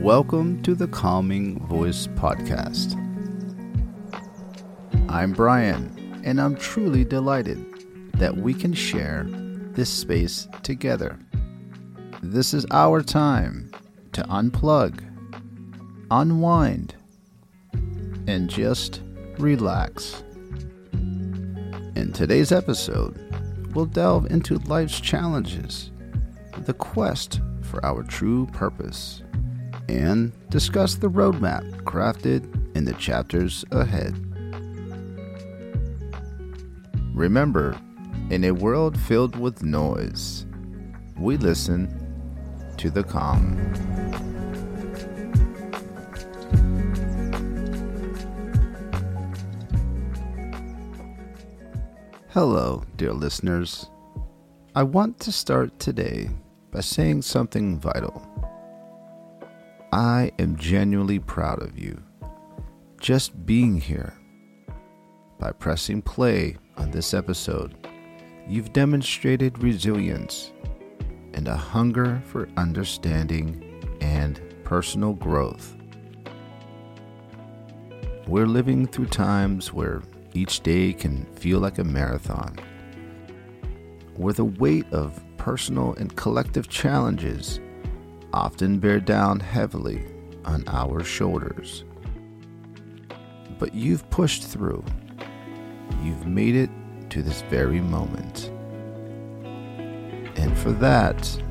Welcome to the Calming Voice Podcast. I'm Brian, and I'm truly delighted that we can share this space together. This is our time to unplug, unwind, and just relax. In today's episode, we'll delve into life's challenges, the quest for our true purpose, and discuss the roadmap crafted in the chapters ahead. Remember, in a world filled with noise, we listen to the calm. Hello, dear listeners. I want to start today by saying something vital. I am genuinely proud of you. Just being here. By pressing play on this episode, you've demonstrated resilience and a hunger for understanding and personal growth. We're living through times where each day can feel like a marathon, where the weight of personal and collective challenges often bear down heavily on our shoulders. But you've pushed through. You've made it to this very moment. And for that,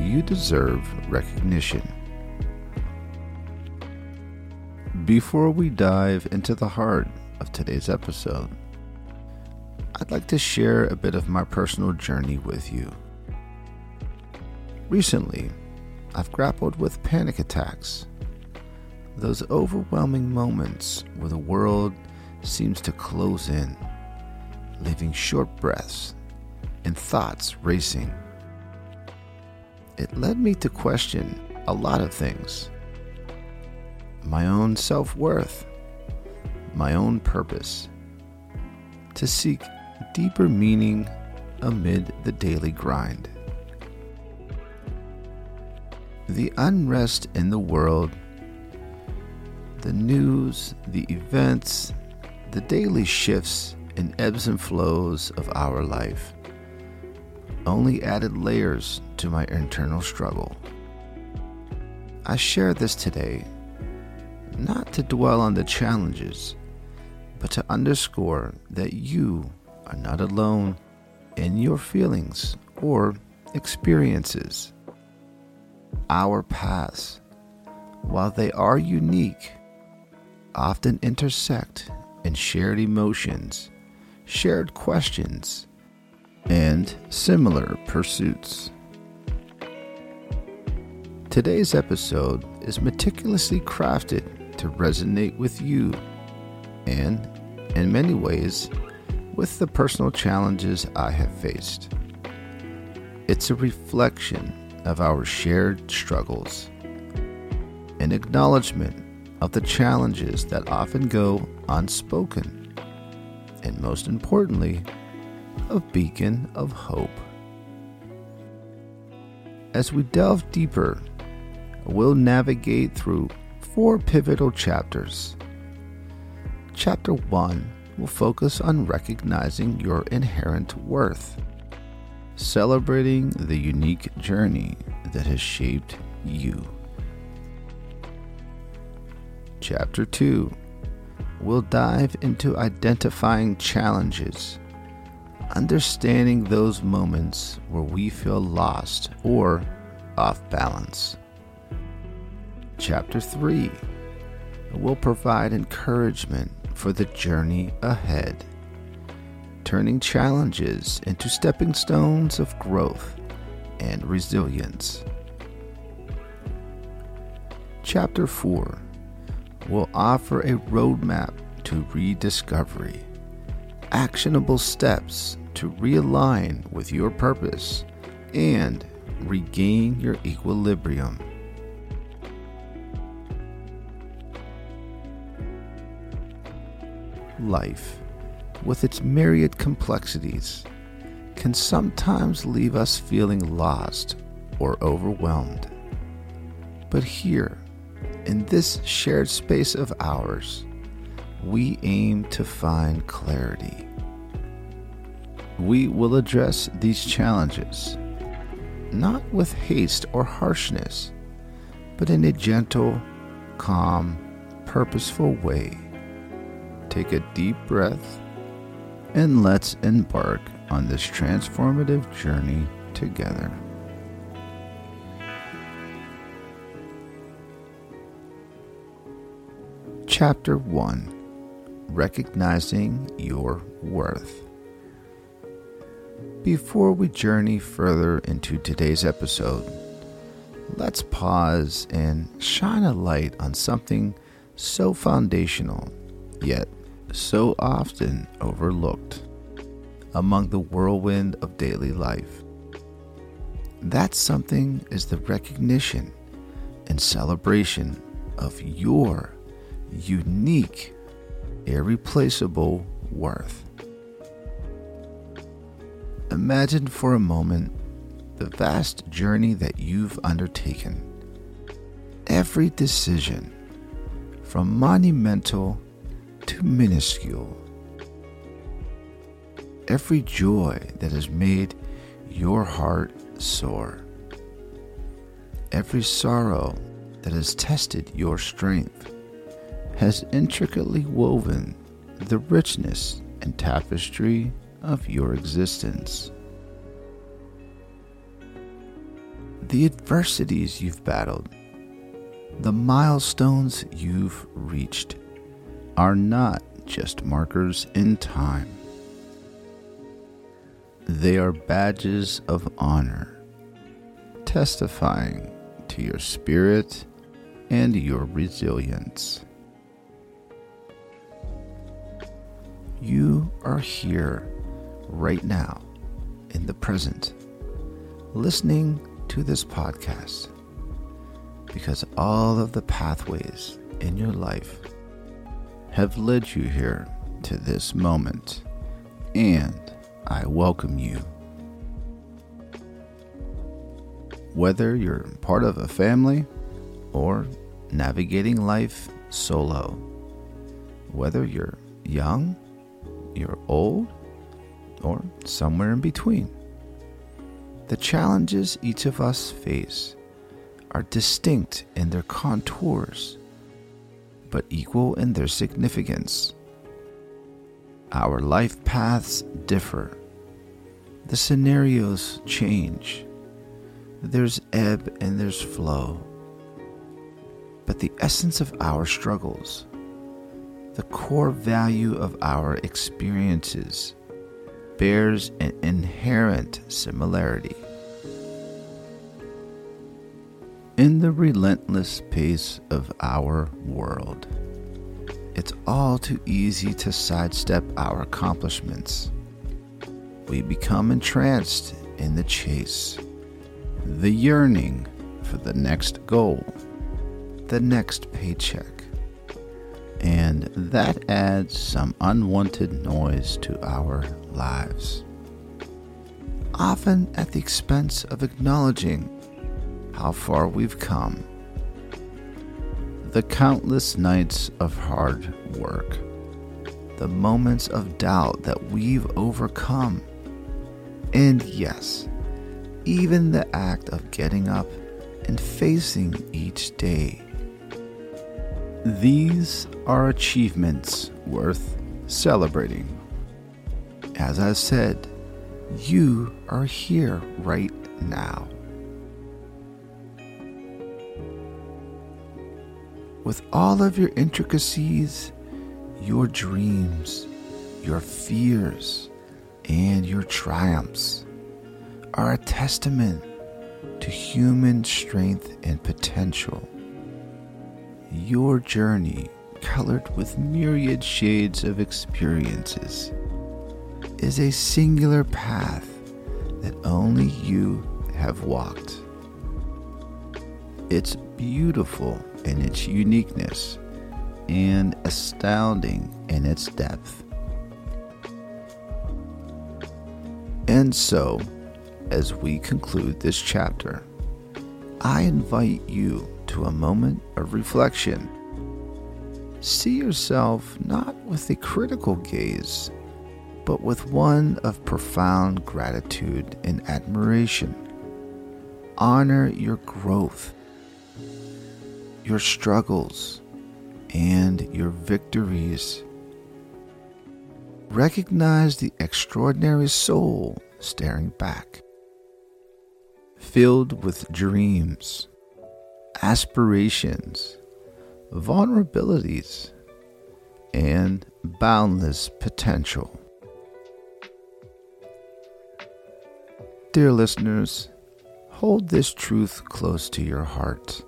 you deserve recognition. Before we dive into the heart of today's episode, I'd like to share a bit of my personal journey with you. Recently, I've grappled with panic attacks, those overwhelming moments where the world seems to close in, leaving short breaths and thoughts racing. It led me to question a lot of things my own self worth, my own purpose, to seek deeper meaning amid the daily grind. The unrest in the world, the news, the events, the daily shifts and ebbs and flows of our life only added layers to my internal struggle. I share this today not to dwell on the challenges, but to underscore that you are not alone in your feelings or experiences. Our paths, while they are unique, often intersect in shared emotions, shared questions, and similar pursuits. Today's episode is meticulously crafted to resonate with you and, in many ways, with the personal challenges I have faced. It's a reflection of our shared struggles, an acknowledgement of the challenges that often go unspoken, and most importantly, a beacon of hope. As we delve deeper, we'll navigate through four pivotal chapters. Chapter 1 will focus on recognizing your inherent worth, celebrating the unique journey that has shaped you. Chapter 2 will dive into identifying challenges, understanding those moments where we feel lost or off balance. Chapter 3 will provide encouragement for the journey ahead, turning challenges into stepping stones of growth and resilience. Chapter 4 will offer a roadmap to rediscovery, actionable steps to realign with your purpose and regain your equilibrium. Life, with its myriad complexities, can sometimes leave us feeling lost or overwhelmed. But here, in this shared space of ours, we aim to find clarity. We will address these challenges, not with haste or harshness, but in a gentle, calm, purposeful way. Take a deep breath and let's embark on this transformative journey together. Chapter 1 Recognizing Your Worth. Before we journey further into today's episode, let's pause and shine a light on something so foundational, yet so often overlooked among the whirlwind of daily life. That something is the recognition and celebration of your unique, irreplaceable worth. Imagine for a moment the vast journey that you've undertaken. Every decision, from monumental minuscule, every joy that has made your heart soar, every sorrow that has tested your strength, has intricately woven the richness and tapestry of your existence. The adversities you've battled, the milestones you've reached, are not just markers in time. They are badges of honor, testifying to your spirit and your resilience. You are here right now in the present, listening to this podcast because all of the pathways in your life have led you here to this moment and I welcome you. Whether you're part of a family or navigating life solo, whether you're young, you're old, or somewhere in between, the challenges each of us face are distinct in their contours, but equal in their significance. Our life paths differ. The scenarios change. There's ebb and there's flow. But the essence of our struggles, the core value of our experiences, bears an inherent similarity. In the relentless pace of our world, it's all too easy to sidestep our accomplishments. We become entranced in the chase, the yearning for the next goal, the next paycheck, and that adds some unwanted noise to our lives. Often at the expense of acknowledging how far we've come the countless nights of hard work, the moments of doubt that we've overcome, and yes, even the act of getting up and facing each day. These are achievements worth celebrating. As I said, you are here right now. With all of your intricacies, your dreams, your fears, and your triumphs are a testament to human strength and potential. Your journey, colored with myriad shades of experiences, is a singular path that only you have walked. It's beautiful in its uniqueness and astounding in its depth. And so, as we conclude this chapter, I invite you to a moment of reflection. See yourself not with a critical gaze, but with one of profound gratitude and admiration. Honor your growth, your struggles, and your victories. Recognize the extraordinary soul staring back, filled with dreams, aspirations, vulnerabilities, and boundless potential. Dear listeners, hold this truth close to your heart.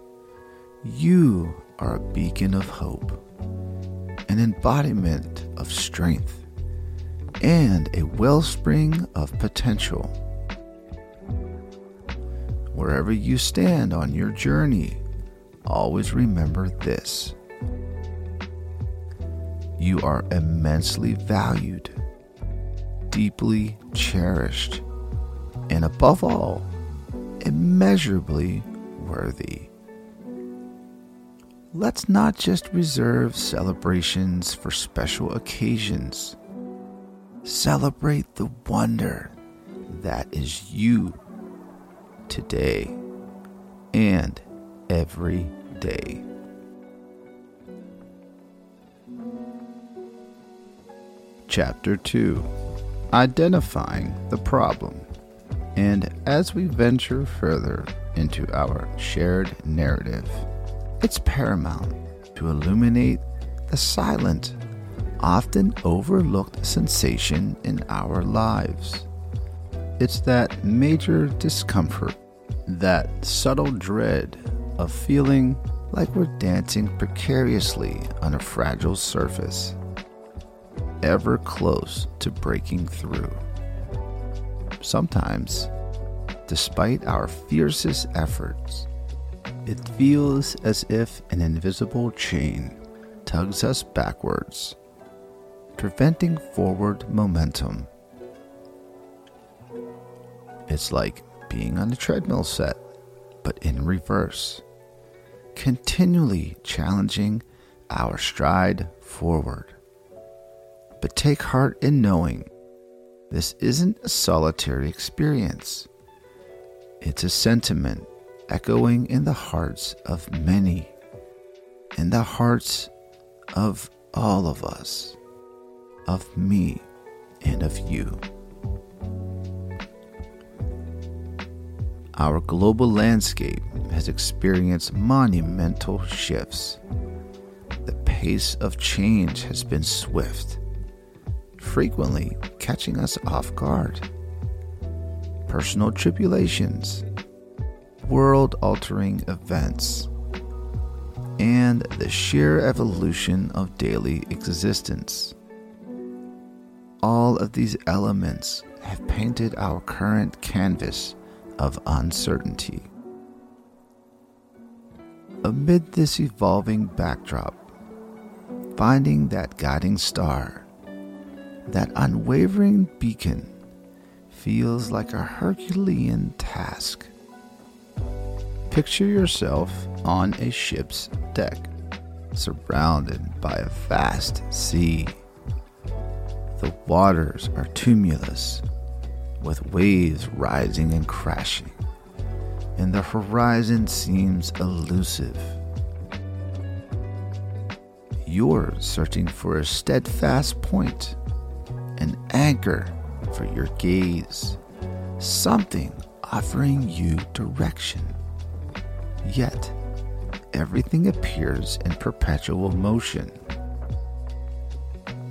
You are a beacon of hope, an embodiment of strength and a wellspring of potential. Wherever you stand on your journey, always remember this you are immensely valued, deeply cherished, and above all, immeasurably worthy. Let's not just reserve celebrations for special occasions Celebrate the wonder that is you today and every day. Chapter 2 Identifying the Problem. And as we venture further into our shared narrative, it's paramount to illuminate the silent often overlooked sensation in our lives. It's that major discomfort, that subtle dread of feeling like we're dancing precariously on a fragile surface, ever close to breaking through. Sometimes, despite our fiercest efforts, it feels as if an invisible chain tugs us backwards preventing forward momentum. It's like being on a treadmill set, but in reverse, continually challenging our stride forward. But take heart in knowing this isn't a solitary experience. It's a sentiment echoing in the hearts of many, in the hearts of all of us of me and of you. Our global landscape has experienced monumental shifts. The pace of change has been swift, frequently catching us off guard. Personal tribulations, world altering events, and the sheer evolution of daily existence all of these elements have painted our current canvas of uncertainty. Amid this evolving backdrop, finding that guiding star, that unwavering beacon, feels like a Herculean task. Picture yourself on a ship's deck, surrounded by a vast sea the waters are tumultuous, with waves rising and crashing, and the horizon seems elusive. You're searching for a steadfast point, an anchor for your gaze, something offering you direction. Yet, everything appears in perpetual motion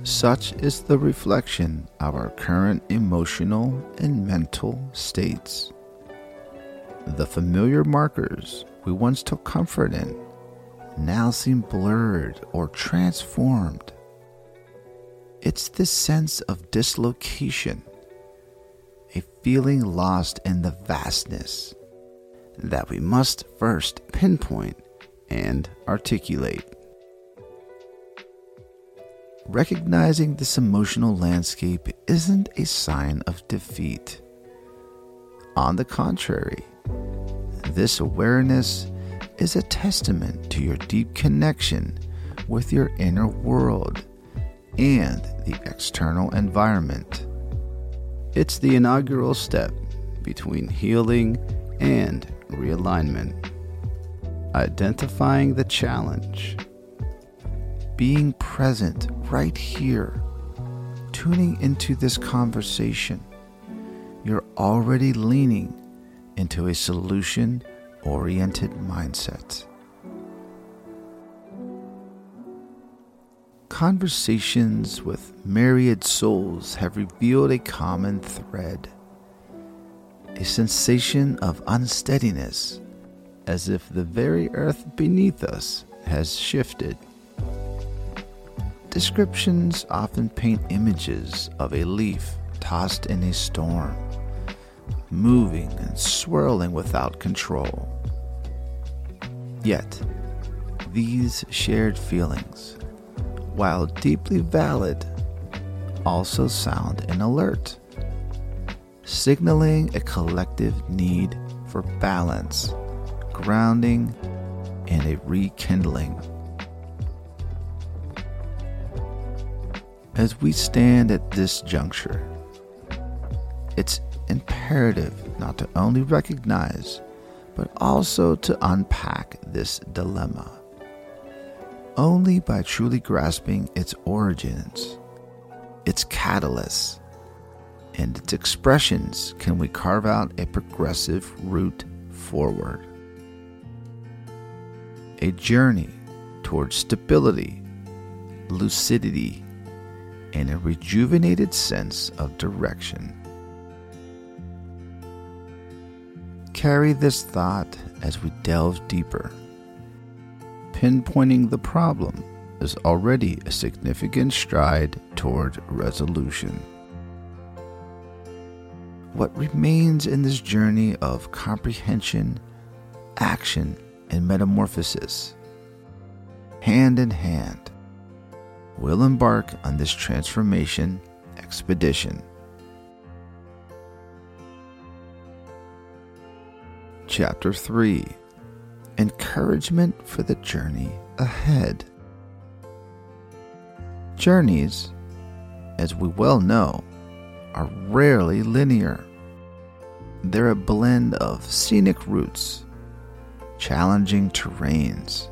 such is the reflection of our current emotional and mental states. The familiar markers we once took comfort in now seem blurred or transformed. It's this sense of dislocation, a feeling lost in the vastness, that we must first pinpoint and articulate. Recognizing this emotional landscape isn't a sign of defeat. On the contrary, this awareness is a testament to your deep connection with your inner world and the external environment. It's the inaugural step between healing and realignment. Identifying the challenge, being present right here, tuning into this conversation. You're already leaning into a solution oriented mindset. Conversations with myriad souls have revealed a common thread a sensation of unsteadiness, as if the very earth beneath us has shifted. Descriptions often paint images of a leaf tossed in a storm moving and swirling without control. Yet, these shared feelings, while deeply valid, also sound an alert, signaling a collective need for balance, grounding, and a rekindling. As we stand at this juncture, it's imperative not to only recognize, but also to unpack this dilemma. Only by truly grasping its origins, its catalysts, and its expressions can we carve out a progressive route forward. A journey towards stability, lucidity, and a rejuvenated sense of direction. carry this thought as we delve deeper. Pinpointing the problem is already a significant stride toward resolution. What remains in this journey of comprehension, action, and metamorphosis? Hand in hand, we'll embark on this transformation expedition. Chapter 3 Encouragement for the Journey Ahead. Journeys, as we well know, are rarely linear. They're a blend of scenic routes, challenging terrains,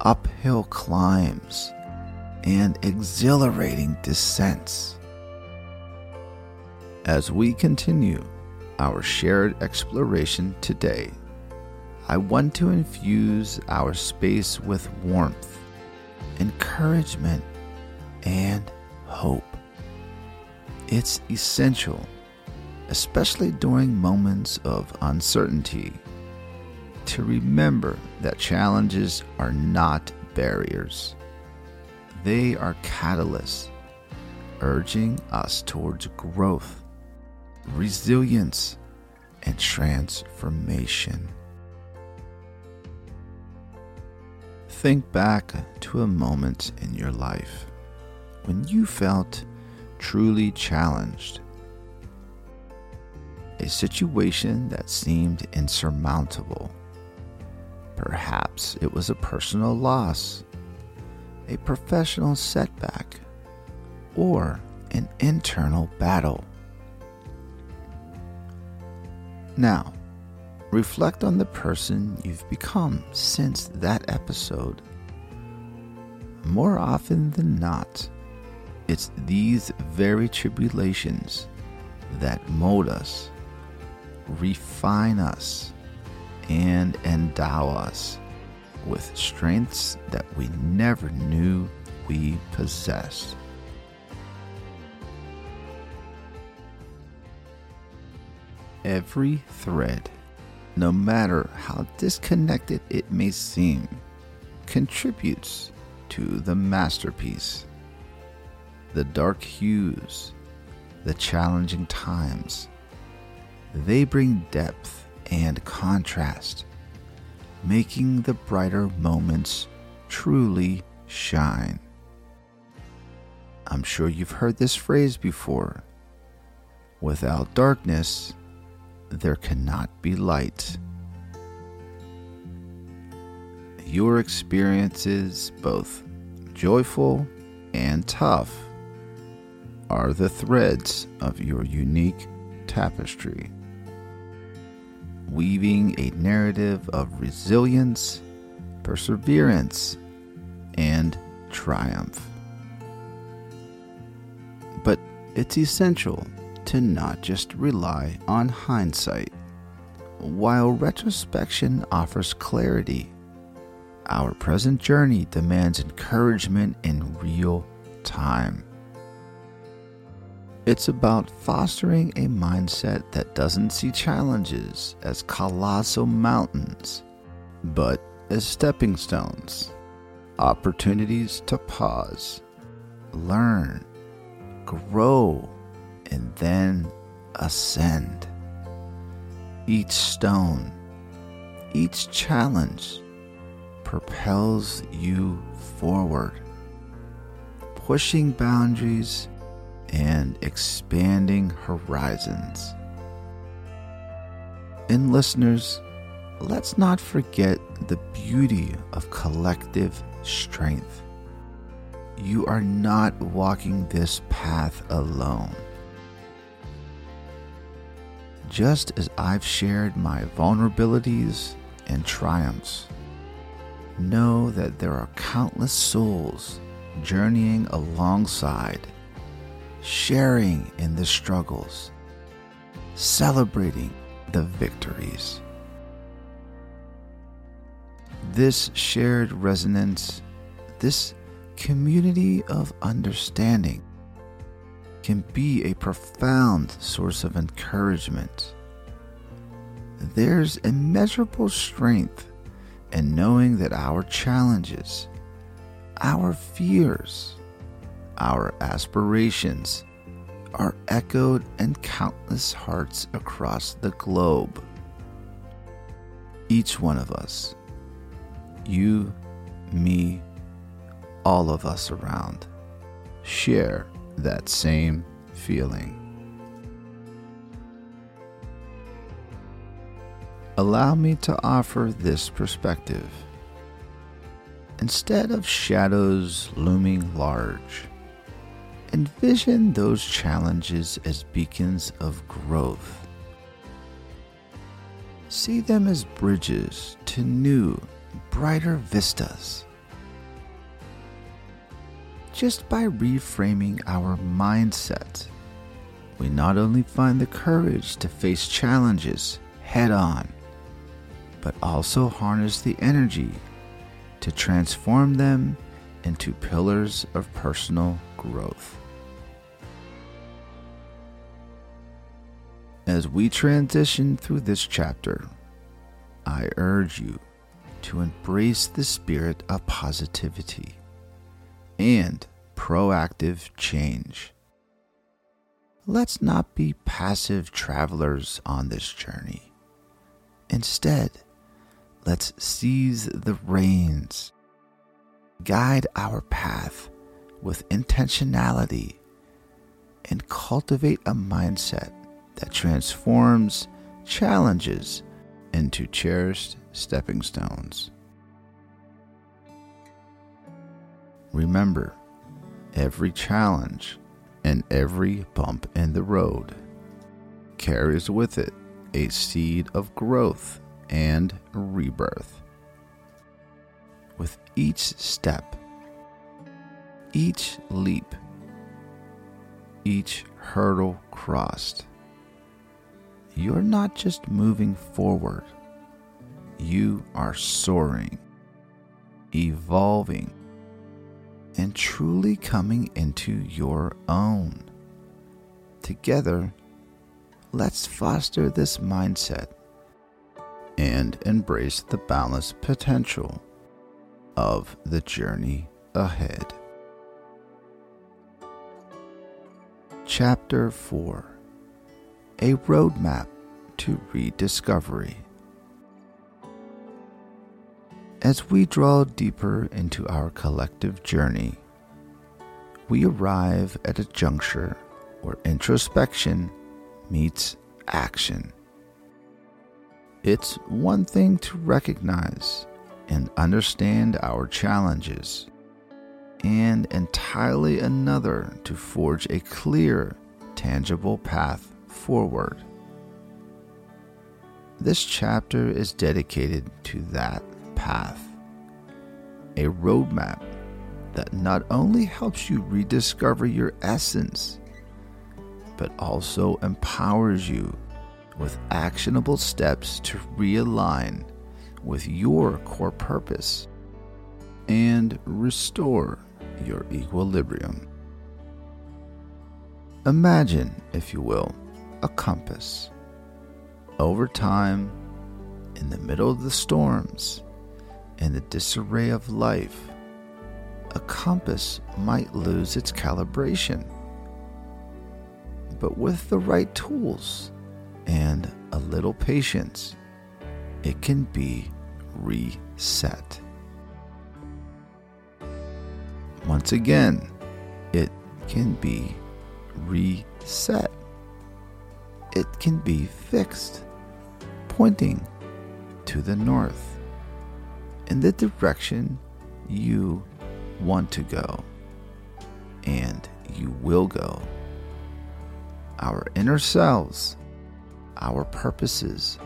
uphill climbs, and exhilarating descents. As we continue our shared exploration today, I want to infuse our space with warmth, encouragement, and hope. It's essential, especially during moments of uncertainty, to remember that challenges are not barriers. They are catalysts, urging us towards growth resilience, and transformation. Think back to a moment in your life when you felt truly challenged. A situation that seemed insurmountable. Perhaps it was a personal loss, a professional setback, or an internal battle. Now, reflect on the person you've become since that episode. More often than not, it's these very tribulations that mold us, refine us, and endow us with strengths that we never knew we possessed. every thread, no matter how disconnected it may seem, contributes to the masterpiece. The dark hues, the challenging times, they bring depth and contrast, making the brighter moments truly shine. I'm sure you've heard this phrase before. Without darkness, there cannot be light. your experiences, both joyful and tough, are the threads of your unique tapestry, weaving a narrative of resilience, perseverance, and triumph. But it's essential to not just rely on hindsight. While retrospection offers clarity, our present journey demands encouragement in real time. It's about fostering a mindset that doesn't see challenges as colossal mountains, but as stepping stones, opportunities to pause, learn, grow, and then ascend. Each stone, each challenge propels you forward, pushing boundaries and expanding horizons. And listeners, let's not forget the beauty of collective strength. You are not walking this path alone. Just as I've shared my vulnerabilities and triumphs, know that there are countless souls journeying alongside, sharing in the struggles, celebrating the victories. This shared resonance, this community of understanding, can be a profound source of encouragement. There's immeasurable strength in knowing that our challenges, our fears, our aspirations are echoed in countless hearts across the globe. Each one of us, you, me, all of us around, share that same feeling. Allow me to offer this perspective. Instead of shadows looming large, envision those challenges as beacons of growth. See them as bridges to new, brighter vistas just by reframing our mindset, we not only find the courage to face challenges head on, but also harness the energy to transform them into pillars of personal growth. As we transition through this chapter, I urge you to embrace the spirit of positivity and proactive change. Let's not be passive travelers on this journey. Instead, let's seize the reins, guide our path with intentionality, and cultivate a mindset that transforms challenges into cherished stepping stones. Remember, every challenge and every bump in the road carries with it a seed of growth and rebirth. With each step, each leap, each hurdle crossed, you're not just moving forward, you are soaring, evolving and truly coming into your own. Together, let's foster this mindset and embrace the boundless potential of the journey ahead. Chapter 4 A Roadmap to Rediscovery. As we draw deeper into our collective journey, we arrive at a juncture where introspection meets action. It's one thing to recognize and understand our challenges, and entirely another to forge a clear, tangible path forward. This chapter is dedicated to that path, a roadmap that not only helps you rediscover your essence, but also empowers you with actionable steps to realign with your core purpose and restore your equilibrium. Imagine, if you will, a compass. Over time, in the middle of the storms in the disarray of life, a compass might lose its calibration. But with the right tools and a little patience, it can be reset. Once again, it can be reset. It can be fixed, pointing to the north in the direction you want to go, and you will go. Our inner selves, our purposes,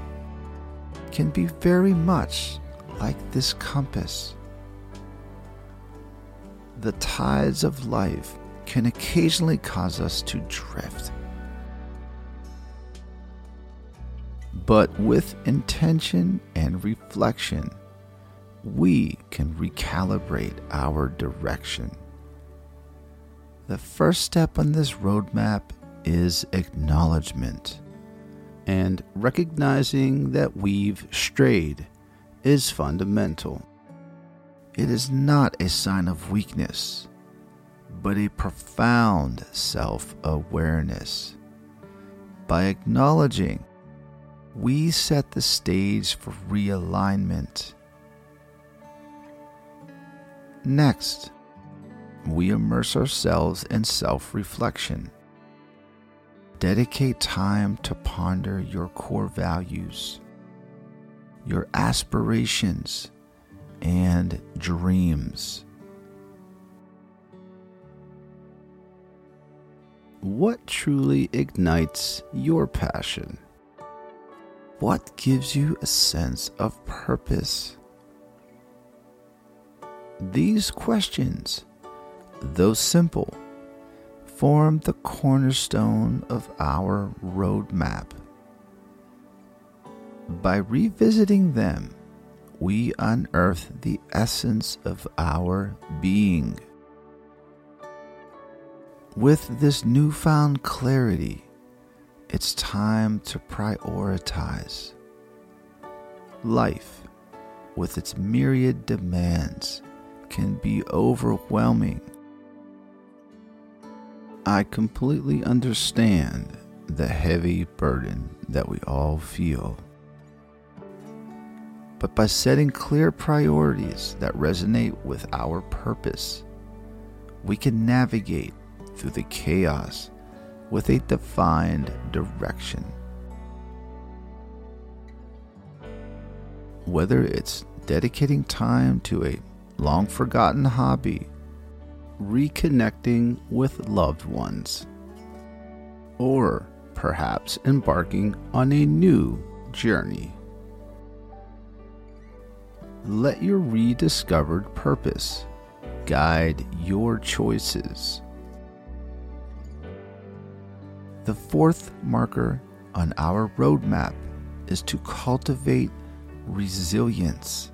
can be very much like this compass. The tides of life can occasionally cause us to drift. But with intention and reflection, we can recalibrate our direction. The first step on this roadmap is acknowledgement and recognizing that we've strayed is fundamental. It is not a sign of weakness, but a profound self awareness. By acknowledging, we set the stage for realignment Next, we immerse ourselves in self reflection. Dedicate time to ponder your core values, your aspirations, and dreams. What truly ignites your passion? What gives you a sense of purpose? These questions, though simple, form the cornerstone of our roadmap. By revisiting them, we unearth the essence of our being. With this newfound clarity, it's time to prioritize. Life, with its myriad demands, can be overwhelming. I completely understand the heavy burden that we all feel. But by setting clear priorities that resonate with our purpose, we can navigate through the chaos with a defined direction. Whether it's dedicating time to a long forgotten hobby, reconnecting with loved ones, or perhaps embarking on a new journey. Let your rediscovered purpose guide your choices. The fourth marker on our roadmap is to cultivate resilience.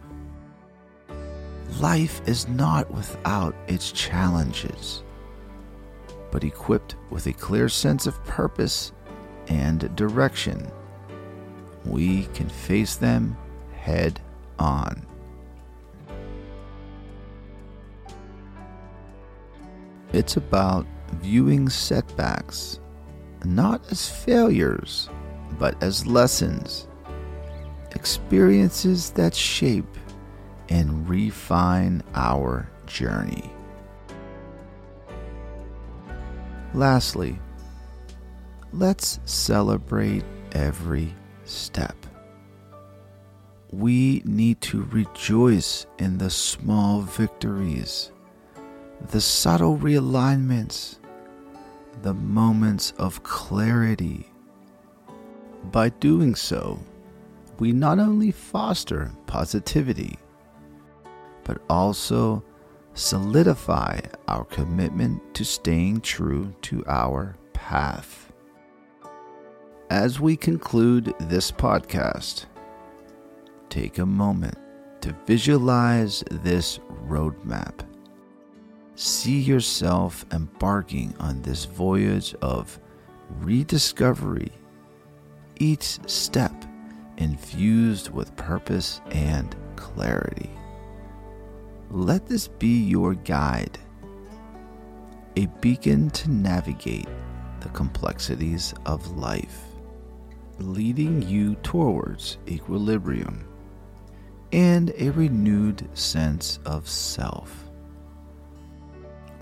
Life is not without its challenges, but equipped with a clear sense of purpose and direction, we can face them head on. It's about viewing setbacks not as failures, but as lessons, experiences that shape and refine our journey. Lastly, let's celebrate every step. we need to rejoice in the small victories, the subtle realignments, the moments of clarity. By doing so, we not only foster positivity, but also solidify our commitment to staying true to our path. As we conclude this podcast, take a moment to visualize this roadmap. See yourself embarking on this voyage of rediscovery, each step infused with purpose and clarity. Let this be your guide, a beacon to navigate the complexities of life, leading you towards equilibrium and a renewed sense of self.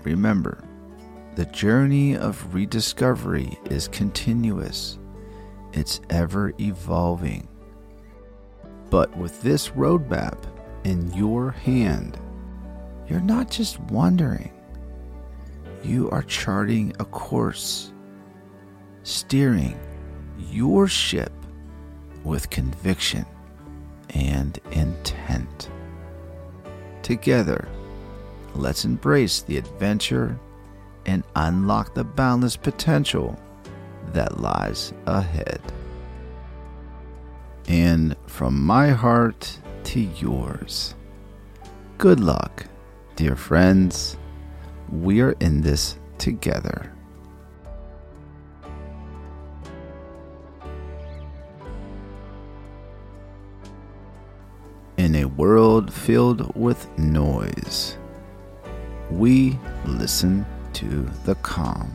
Remember, the journey of rediscovery is continuous, it's ever evolving. But with this roadmap in your hand, you're not just wandering, you are charting a course, steering your ship with conviction and intent. Together, let's embrace the adventure and unlock the boundless potential that lies ahead. And from my heart to yours, good luck, dear friends. We are in this together. In a world filled with noise, we listen to the calm.